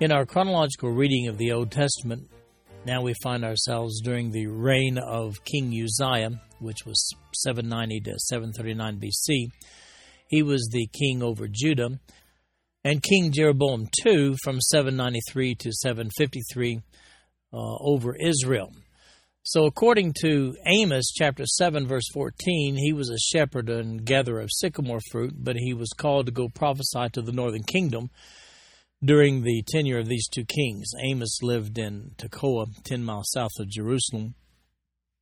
In our chronological reading of the Old Testament, now we find ourselves during the reign of King Uzziah, which was 790 to 739 BC. He was the king over Judah, and King Jeroboam II from 793 to 753 uh, over Israel. So, according to Amos chapter 7, verse 14, he was a shepherd and gatherer of sycamore fruit, but he was called to go prophesy to the northern kingdom during the tenure of these two kings. Amos lived in Tekoa, 10 miles south of Jerusalem,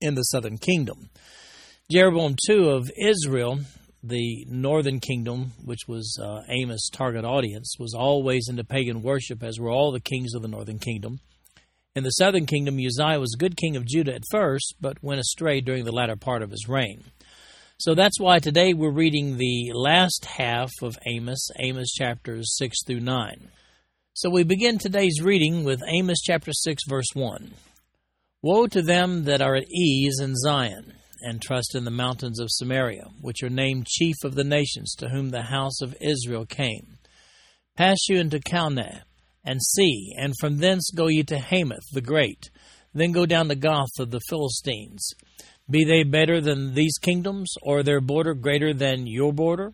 in the southern kingdom. Jeroboam II of Israel, the northern kingdom, which was uh, Amos' target audience, was always into pagan worship, as were all the kings of the northern kingdom. In the southern kingdom, Uzziah was a good king of Judah at first, but went astray during the latter part of his reign. So that's why today we're reading the last half of Amos, Amos chapters 6 through 9. So we begin today's reading with Amos chapter 6, verse 1. Woe to them that are at ease in Zion, and trust in the mountains of Samaria, which are named chief of the nations, to whom the house of Israel came. Pass you into Calneh and see, and from thence go ye to Hamath the great, then go down to Gath of the Philistines. Be they better than these kingdoms, or their border greater than your border?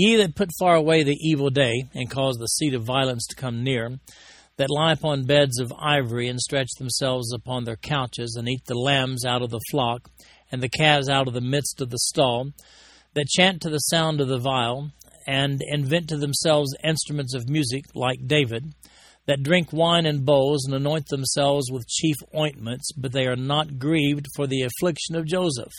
Ye that put far away the evil day, and cause the seat of violence to come near, that lie upon beds of ivory, and stretch themselves upon their couches, and eat the lambs out of the flock, and the calves out of the midst of the stall, that chant to the sound of the viol, and invent to themselves instruments of music like David, that drink wine in bowls and anoint themselves with chief ointments, but they are not grieved for the affliction of Joseph.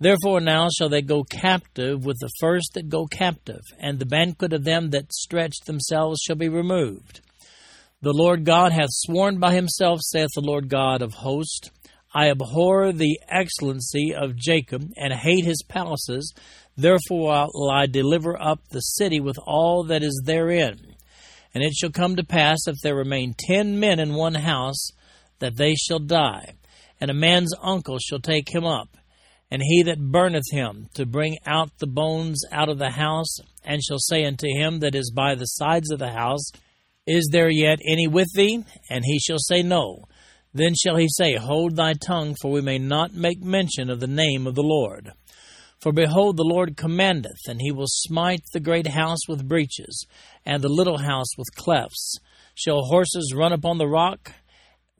Therefore now shall they go captive with the first that go captive, and the banquet of them that stretch themselves shall be removed. The Lord God hath sworn by himself, saith the Lord God of hosts, I abhor the excellency of Jacob, and hate his palaces, Therefore will I deliver up the city with all that is therein. And it shall come to pass, if there remain ten men in one house, that they shall die. And a man's uncle shall take him up, and he that burneth him, to bring out the bones out of the house, and shall say unto him that is by the sides of the house, Is there yet any with thee? And he shall say, No. Then shall he say, Hold thy tongue, for we may not make mention of the name of the Lord. For behold, the Lord commandeth, and he will smite the great house with breaches, and the little house with clefts. Shall horses run upon the rock?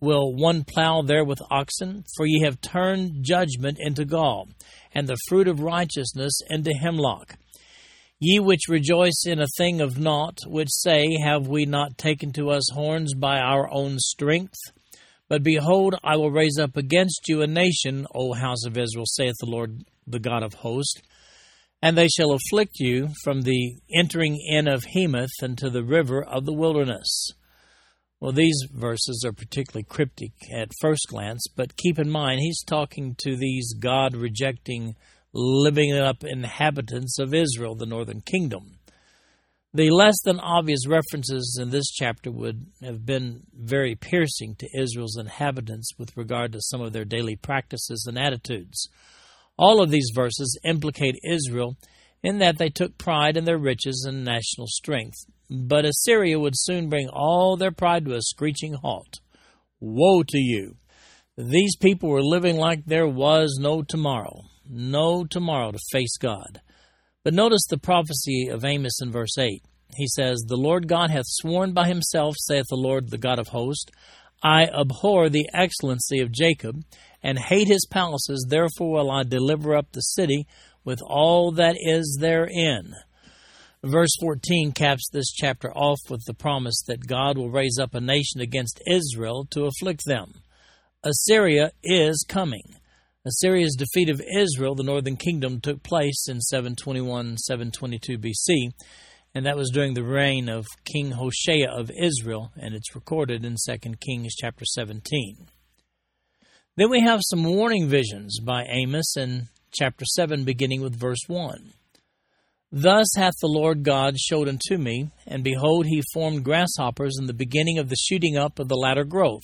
Will one plow there with oxen? For ye have turned judgment into gall, and the fruit of righteousness into hemlock. Ye which rejoice in a thing of naught, which say, Have we not taken to us horns by our own strength? But behold, I will raise up against you a nation, O house of Israel, saith the Lord the God of hosts. And they shall afflict you from the entering in of Hamath unto the river of the wilderness. Well, these verses are particularly cryptic at first glance, but keep in mind he's talking to these God rejecting, living up inhabitants of Israel, the northern kingdom. The less than obvious references in this chapter would have been very piercing to Israel's inhabitants with regard to some of their daily practices and attitudes. All of these verses implicate Israel in that they took pride in their riches and national strength. But Assyria would soon bring all their pride to a screeching halt. Woe to you! These people were living like there was no tomorrow, no tomorrow to face God. But notice the prophecy of Amos in verse 8. He says, The Lord God hath sworn by himself, saith the Lord, the God of hosts, I abhor the excellency of Jacob, and hate his palaces, therefore will I deliver up the city with all that is therein. Verse 14 caps this chapter off with the promise that God will raise up a nation against Israel to afflict them. Assyria is coming. Assyria's defeat of Israel, the northern kingdom, took place in 721 722 BC, and that was during the reign of King Hoshea of Israel, and it's recorded in 2 Kings chapter 17. Then we have some warning visions by Amos in chapter 7, beginning with verse 1. Thus hath the Lord God showed unto me, and behold, he formed grasshoppers in the beginning of the shooting up of the latter growth.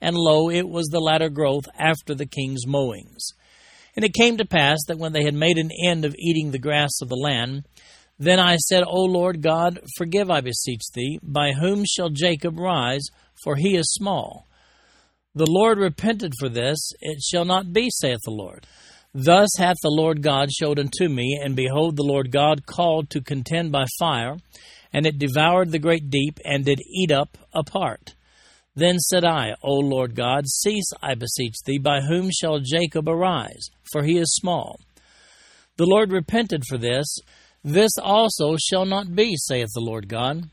And lo, it was the latter growth after the king's mowings. And it came to pass that when they had made an end of eating the grass of the land, then I said, O Lord God, forgive, I beseech thee, by whom shall Jacob rise, for he is small. The Lord repented for this, it shall not be, saith the Lord. Thus hath the Lord God showed unto me, and behold, the Lord God called to contend by fire, and it devoured the great deep, and did eat up a part. Then said I, O Lord God, cease, I beseech thee, by whom shall Jacob arise? For he is small. The Lord repented for this. This also shall not be, saith the Lord God.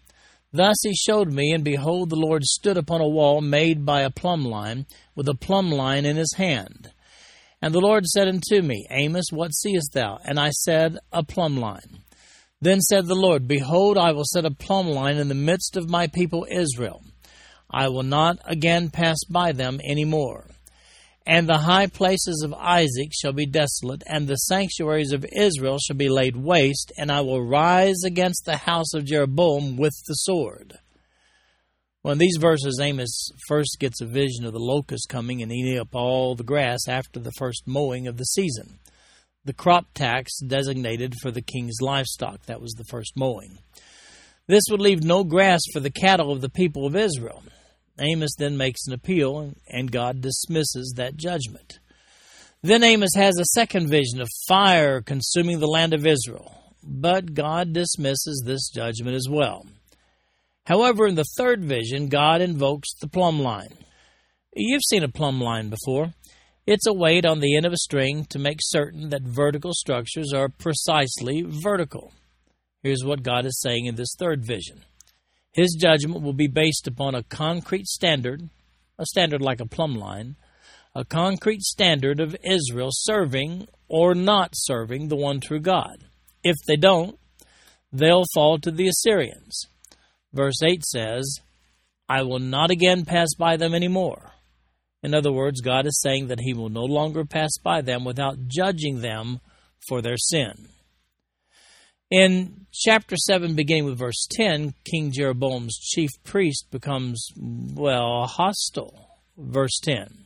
Thus he showed me, and behold, the Lord stood upon a wall made by a plumb line, with a plumb line in his hand. And the Lord said unto me, Amos, what seest thou? And I said, A plumb line. Then said the Lord, Behold, I will set a plumb line in the midst of my people Israel. I will not again pass by them any more. And the high places of Isaac shall be desolate, and the sanctuaries of Israel shall be laid waste, and I will rise against the house of Jeroboam with the sword. Well, in these verses, Amos first gets a vision of the locust coming and eating up all the grass after the first mowing of the season. The crop tax designated for the king's livestock. That was the first mowing. This would leave no grass for the cattle of the people of Israel. Amos then makes an appeal, and God dismisses that judgment. Then Amos has a second vision of fire consuming the land of Israel, but God dismisses this judgment as well. However, in the third vision, God invokes the plumb line. You've seen a plumb line before. It's a weight on the end of a string to make certain that vertical structures are precisely vertical. Here's what God is saying in this third vision His judgment will be based upon a concrete standard, a standard like a plumb line, a concrete standard of Israel serving or not serving the one true God. If they don't, they'll fall to the Assyrians. Verse 8 says, I will not again pass by them any more. In other words, God is saying that He will no longer pass by them without judging them for their sin. In chapter 7, beginning with verse 10, King Jeroboam's chief priest becomes, well, hostile. Verse 10.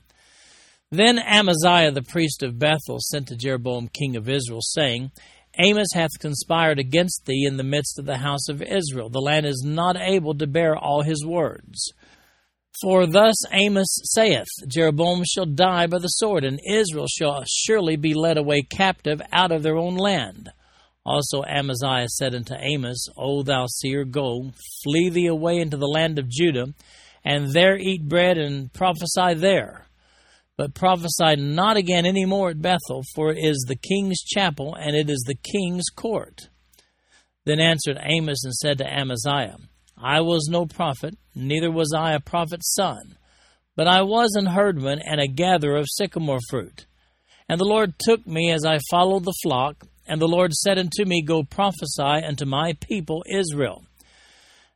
Then Amaziah the priest of Bethel sent to Jeroboam king of Israel, saying, Amos hath conspired against thee in the midst of the house of Israel. The land is not able to bear all his words. For thus Amos saith, Jeroboam shall die by the sword, and Israel shall surely be led away captive out of their own land. Also Amaziah said unto Amos, O thou seer, go, flee thee away into the land of Judah, and there eat bread and prophesy there. But prophesy not again any more at Bethel, for it is the king's chapel, and it is the king's court. Then answered Amos and said to Amaziah, I was no prophet, neither was I a prophet's son, but I was an herdman and a gatherer of sycamore fruit. And the Lord took me as I followed the flock, and the Lord said unto me, Go prophesy unto my people Israel.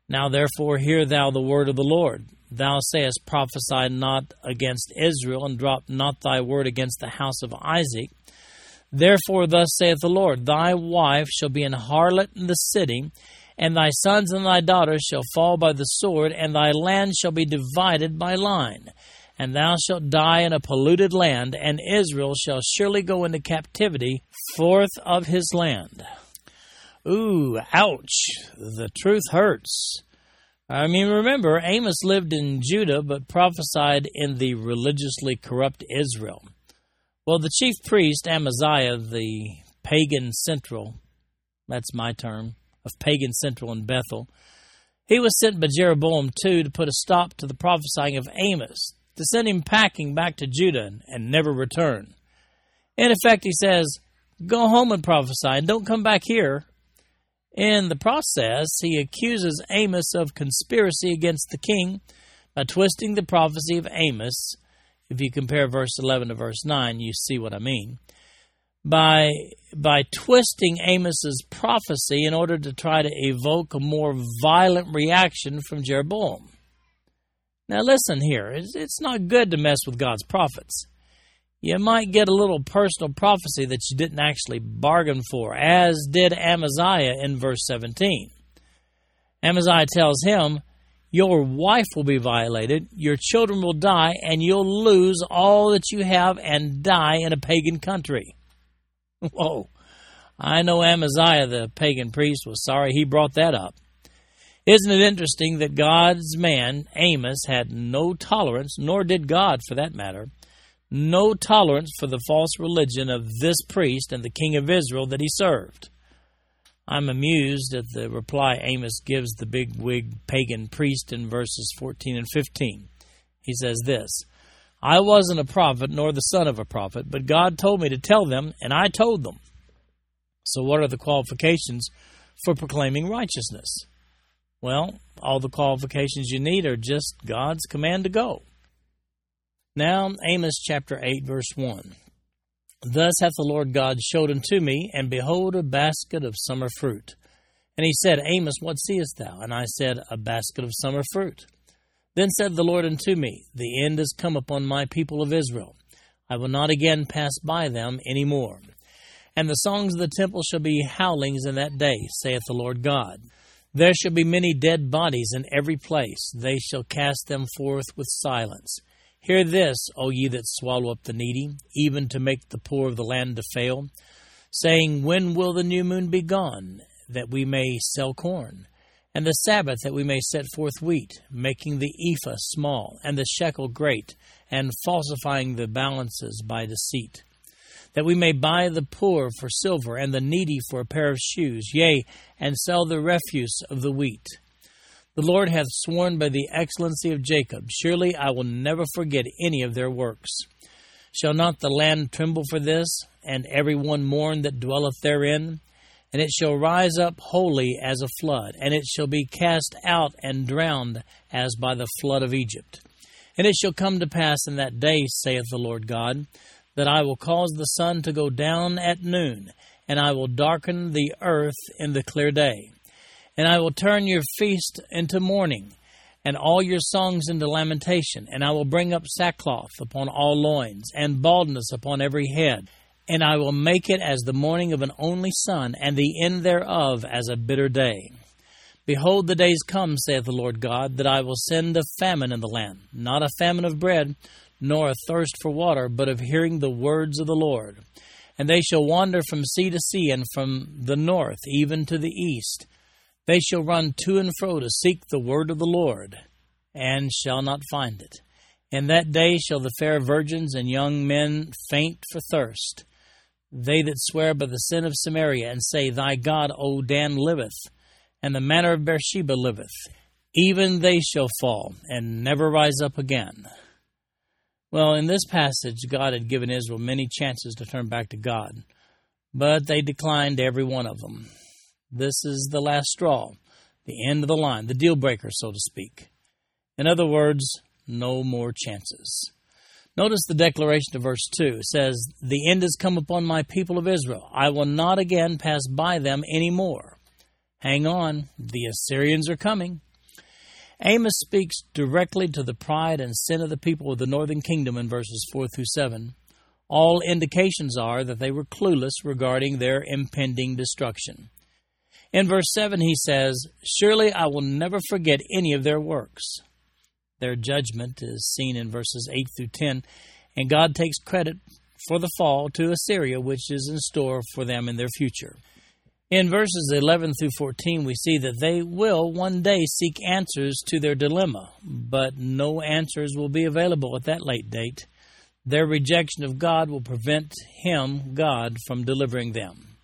Now therefore hear thou the word of the Lord. Thou sayest, Prophesy not against Israel, and drop not thy word against the house of Isaac. Therefore, thus saith the Lord Thy wife shall be an harlot in the city, and thy sons and thy daughters shall fall by the sword, and thy land shall be divided by line. And thou shalt die in a polluted land, and Israel shall surely go into captivity forth of his land. Ooh, ouch. The truth hurts. I mean, remember, Amos lived in Judah but prophesied in the religiously corrupt Israel. Well, the chief priest, Amaziah, the pagan central, that's my term, of pagan central in Bethel, he was sent by Jeroboam II to put a stop to the prophesying of Amos, to send him packing back to Judah and never return. In effect, he says, Go home and prophesy and don't come back here in the process, he accuses Amos of conspiracy against the king by twisting the prophecy of Amos. If you compare verse 11 to verse 9, you see what I mean. by by twisting Amos's prophecy in order to try to evoke a more violent reaction from Jeroboam. Now listen here, it's, it's not good to mess with God's prophets. You might get a little personal prophecy that you didn't actually bargain for, as did Amaziah in verse 17. Amaziah tells him, Your wife will be violated, your children will die, and you'll lose all that you have and die in a pagan country. Whoa. I know Amaziah, the pagan priest, was sorry he brought that up. Isn't it interesting that God's man, Amos, had no tolerance, nor did God for that matter, no tolerance for the false religion of this priest and the king of Israel that he served? I'm amused at the reply Amos gives the big wig pagan priest in verses 14 and 15. He says this I wasn't a prophet nor the son of a prophet, but God told me to tell them, and I told them. So, what are the qualifications for proclaiming righteousness? Well, all the qualifications you need are just God's command to go. Now, Amos chapter 8, verse 1. Thus hath the Lord God showed unto me, and behold, a basket of summer fruit. And he said, Amos, what seest thou? And I said, A basket of summer fruit. Then said the Lord unto me, The end is come upon my people of Israel. I will not again pass by them any more. And the songs of the temple shall be howlings in that day, saith the Lord God. There shall be many dead bodies in every place. They shall cast them forth with silence. Hear this, O ye that swallow up the needy, even to make the poor of the land to fail, saying, When will the new moon be gone, that we may sell corn? And the Sabbath, that we may set forth wheat, making the ephah small, and the shekel great, and falsifying the balances by deceit that we may buy the poor for silver, and the needy for a pair of shoes, yea, and sell the refuse of the wheat. The Lord hath sworn by the excellency of Jacob, Surely I will never forget any of their works. Shall not the land tremble for this, and every one mourn that dwelleth therein? And it shall rise up wholly as a flood, and it shall be cast out and drowned as by the flood of Egypt. And it shall come to pass in that day, saith the Lord God, that I will cause the sun to go down at noon, and I will darken the earth in the clear day. And I will turn your feast into mourning, and all your songs into lamentation, and I will bring up sackcloth upon all loins, and baldness upon every head. And I will make it as the mourning of an only son, and the end thereof as a bitter day. Behold, the days come, saith the Lord God, that I will send a famine in the land, not a famine of bread, nor a thirst for water, but of hearing the words of the Lord. And they shall wander from sea to sea, and from the north even to the east. They shall run to and fro to seek the word of the Lord, and shall not find it. In that day shall the fair virgins and young men faint for thirst. They that swear by the sin of Samaria, and say, Thy God, O Dan, liveth, and the manner of Beersheba liveth, even they shall fall, and never rise up again. Well, in this passage, God had given Israel many chances to turn back to God, but they declined every one of them. This is the last straw, the end of the line, the deal breaker, so to speak. In other words, no more chances. Notice the declaration of verse 2. It says, The end has come upon my people of Israel. I will not again pass by them any more. Hang on, the Assyrians are coming. Amos speaks directly to the pride and sin of the people of the northern kingdom in verses 4 through 7. All indications are that they were clueless regarding their impending destruction. In verse 7, he says, Surely I will never forget any of their works. Their judgment is seen in verses 8 through 10, and God takes credit for the fall to Assyria, which is in store for them in their future. In verses 11 through 14, we see that they will one day seek answers to their dilemma, but no answers will be available at that late date. Their rejection of God will prevent Him, God, from delivering them.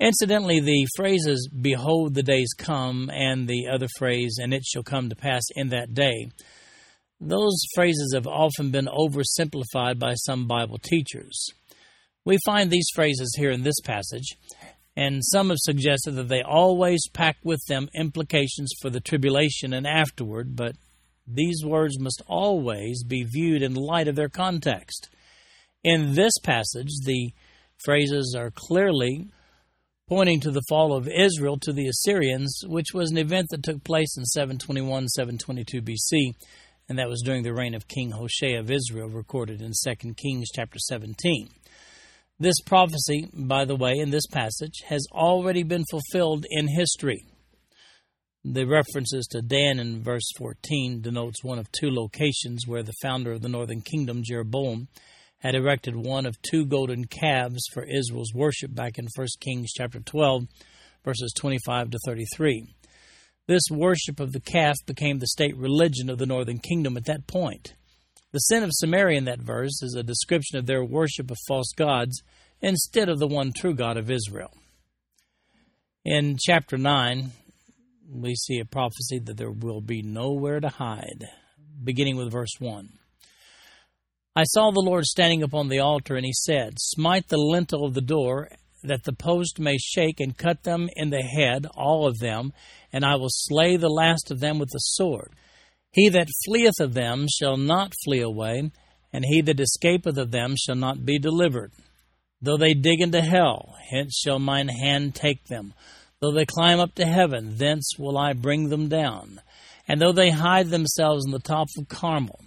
Incidentally, the phrases, Behold, the days come, and the other phrase, And it shall come to pass in that day, those phrases have often been oversimplified by some Bible teachers. We find these phrases here in this passage and some have suggested that they always pack with them implications for the tribulation and afterward, but these words must always be viewed in light of their context. In this passage, the phrases are clearly pointing to the fall of Israel to the Assyrians, which was an event that took place in 721 722 BC, and that was during the reign of King Hoshea of Israel, recorded in 2 Kings chapter 17. This prophecy, by the way, in this passage, has already been fulfilled in history. The references to Dan in verse 14 denotes one of two locations where the founder of the northern kingdom, Jeroboam, had erected one of two golden calves for Israel's worship back in 1 Kings chapter 12, verses 25 to 33. This worship of the calf became the state religion of the northern kingdom at that point. The sin of Samaria in that verse is a description of their worship of false gods instead of the one true God of Israel. In chapter 9, we see a prophecy that there will be nowhere to hide, beginning with verse 1. I saw the Lord standing upon the altar, and he said, Smite the lintel of the door, that the post may shake, and cut them in the head, all of them, and I will slay the last of them with the sword. He that fleeth of them shall not flee away, and he that escapeth of them shall not be delivered. Though they dig into hell, hence shall mine hand take them. Though they climb up to heaven, thence will I bring them down. And though they hide themselves in the top of Carmel,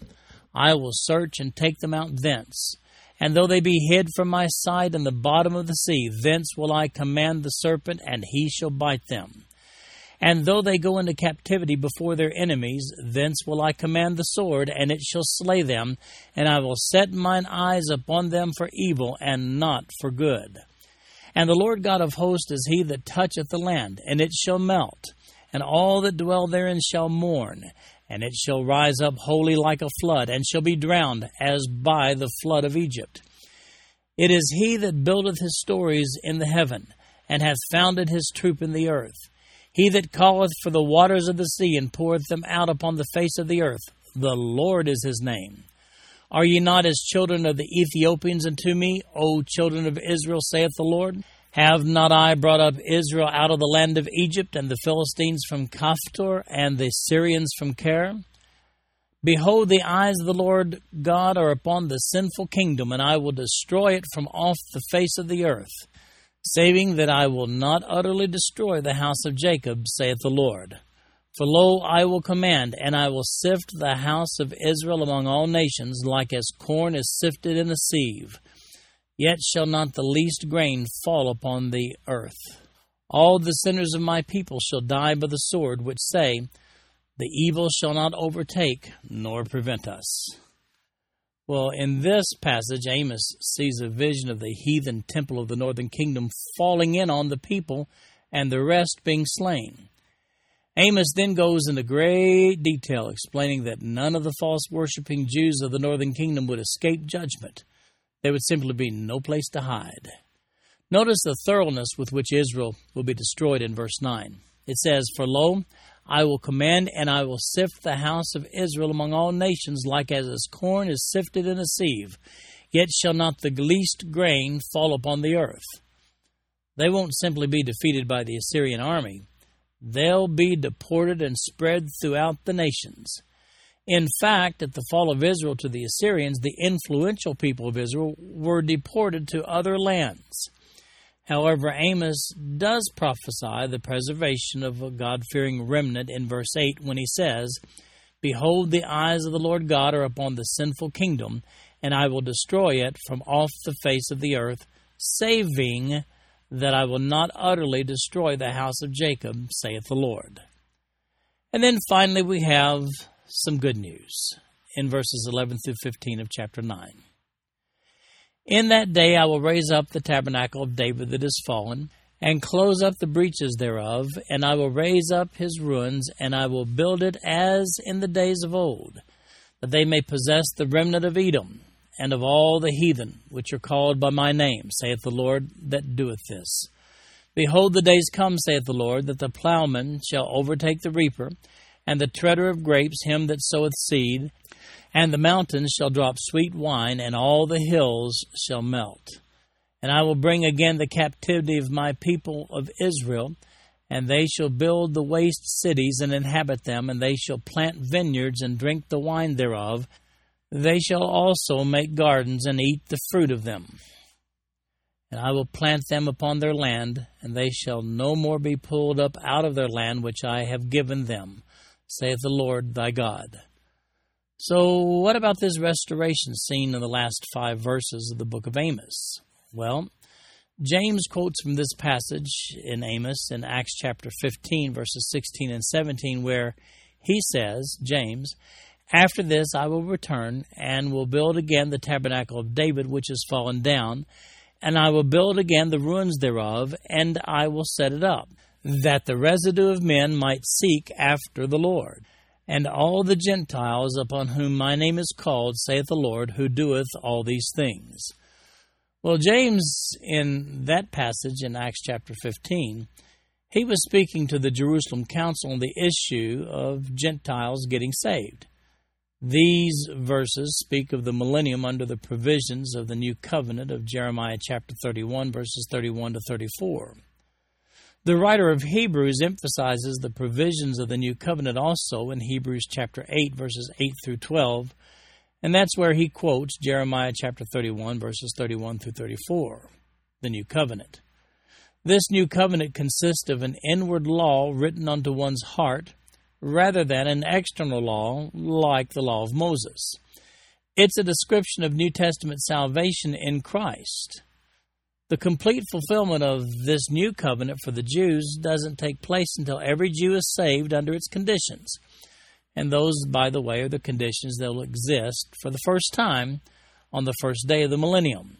I will search and take them out thence. And though they be hid from my sight in the bottom of the sea, thence will I command the serpent, and he shall bite them. And though they go into captivity before their enemies, thence will I command the sword, and it shall slay them, and I will set mine eyes upon them for evil, and not for good. And the Lord God of hosts is he that toucheth the land, and it shall melt, and all that dwell therein shall mourn, and it shall rise up wholly like a flood, and shall be drowned as by the flood of Egypt. It is he that buildeth his stories in the heaven, and hath founded his troop in the earth. He that calleth for the waters of the sea, and poureth them out upon the face of the earth. The Lord is his name. Are ye not as children of the Ethiopians unto me, O children of Israel, saith the Lord? Have not I brought up Israel out of the land of Egypt, and the Philistines from Caphtor, and the Syrians from Kir? Behold, the eyes of the Lord God are upon the sinful kingdom, and I will destroy it from off the face of the earth, saving that I will not utterly destroy the house of Jacob, saith the Lord. For lo, I will command, and I will sift the house of Israel among all nations, like as corn is sifted in a sieve Yet shall not the least grain fall upon the earth. All the sinners of my people shall die by the sword, which say, The evil shall not overtake nor prevent us. Well, in this passage, Amos sees a vision of the heathen temple of the northern kingdom falling in on the people and the rest being slain. Amos then goes into great detail explaining that none of the false worshipping Jews of the northern kingdom would escape judgment there would simply be no place to hide. Notice the thoroughness with which Israel will be destroyed in verse 9. It says, For lo, I will command and I will sift the house of Israel among all nations, like as corn is sifted in a sieve, yet shall not the least grain fall upon the earth. They won't simply be defeated by the Assyrian army, they'll be deported and spread throughout the nations. In fact, at the fall of Israel to the Assyrians, the influential people of Israel were deported to other lands. However, Amos does prophesy the preservation of a God fearing remnant in verse 8 when he says, Behold, the eyes of the Lord God are upon the sinful kingdom, and I will destroy it from off the face of the earth, saving that I will not utterly destroy the house of Jacob, saith the Lord. And then finally, we have some good news in verses 11 through 15 of chapter 9. In that day I will raise up the tabernacle of David that is fallen, and close up the breaches thereof, and I will raise up his ruins, and I will build it as in the days of old, that they may possess the remnant of Edom, and of all the heathen which are called by my name, saith the Lord that doeth this. Behold, the days come, saith the Lord, that the plowman shall overtake the reaper, and the treader of grapes him that soweth seed, and the mountains shall drop sweet wine, and all the hills shall melt. And I will bring again the captivity of my people of Israel, and they shall build the waste cities and inhabit them, and they shall plant vineyards and drink the wine thereof. They shall also make gardens and eat the fruit of them. And I will plant them upon their land, and they shall no more be pulled up out of their land which I have given them, saith the Lord thy God. So, what about this restoration seen in the last five verses of the book of Amos? Well, James quotes from this passage in Amos in Acts chapter 15, verses 16 and 17, where he says, James, After this I will return and will build again the tabernacle of David, which is fallen down and I will build again the ruins thereof, and I will set it up, that the residue of men might seek after the Lord. And all the Gentiles upon whom my name is called, saith the Lord, who doeth all these things. Well, James, in that passage in Acts chapter 15, he was speaking to the Jerusalem council on the issue of Gentiles getting saved. These verses speak of the millennium under the provisions of the new covenant of Jeremiah chapter 31, verses 31 to 34. The writer of Hebrews emphasizes the provisions of the new covenant also in Hebrews chapter 8, verses 8 through 12, and that's where he quotes Jeremiah chapter 31, verses 31 through 34, the new covenant. This new covenant consists of an inward law written unto one's heart rather than an external law like the law of Moses. It's a description of New Testament salvation in Christ. The complete fulfillment of this new covenant for the Jews doesn't take place until every Jew is saved under its conditions. And those, by the way, are the conditions that will exist for the first time on the first day of the millennium.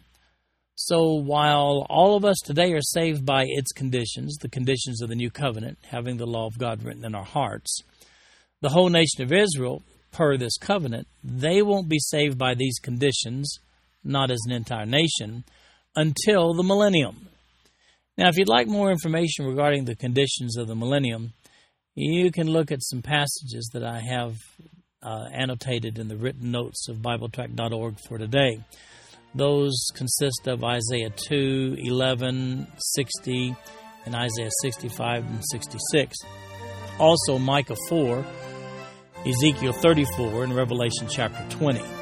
So while all of us today are saved by its conditions, the conditions of the new covenant, having the law of God written in our hearts, the whole nation of Israel, per this covenant, they won't be saved by these conditions, not as an entire nation, until the millennium. Now, if you'd like more information regarding the conditions of the millennium, you can look at some passages that I have uh, annotated in the written notes of BibleTrack.org for today. Those consist of Isaiah 2, 11, 60, and Isaiah 65 and 66. Also, Micah 4, Ezekiel 34, and Revelation chapter 20.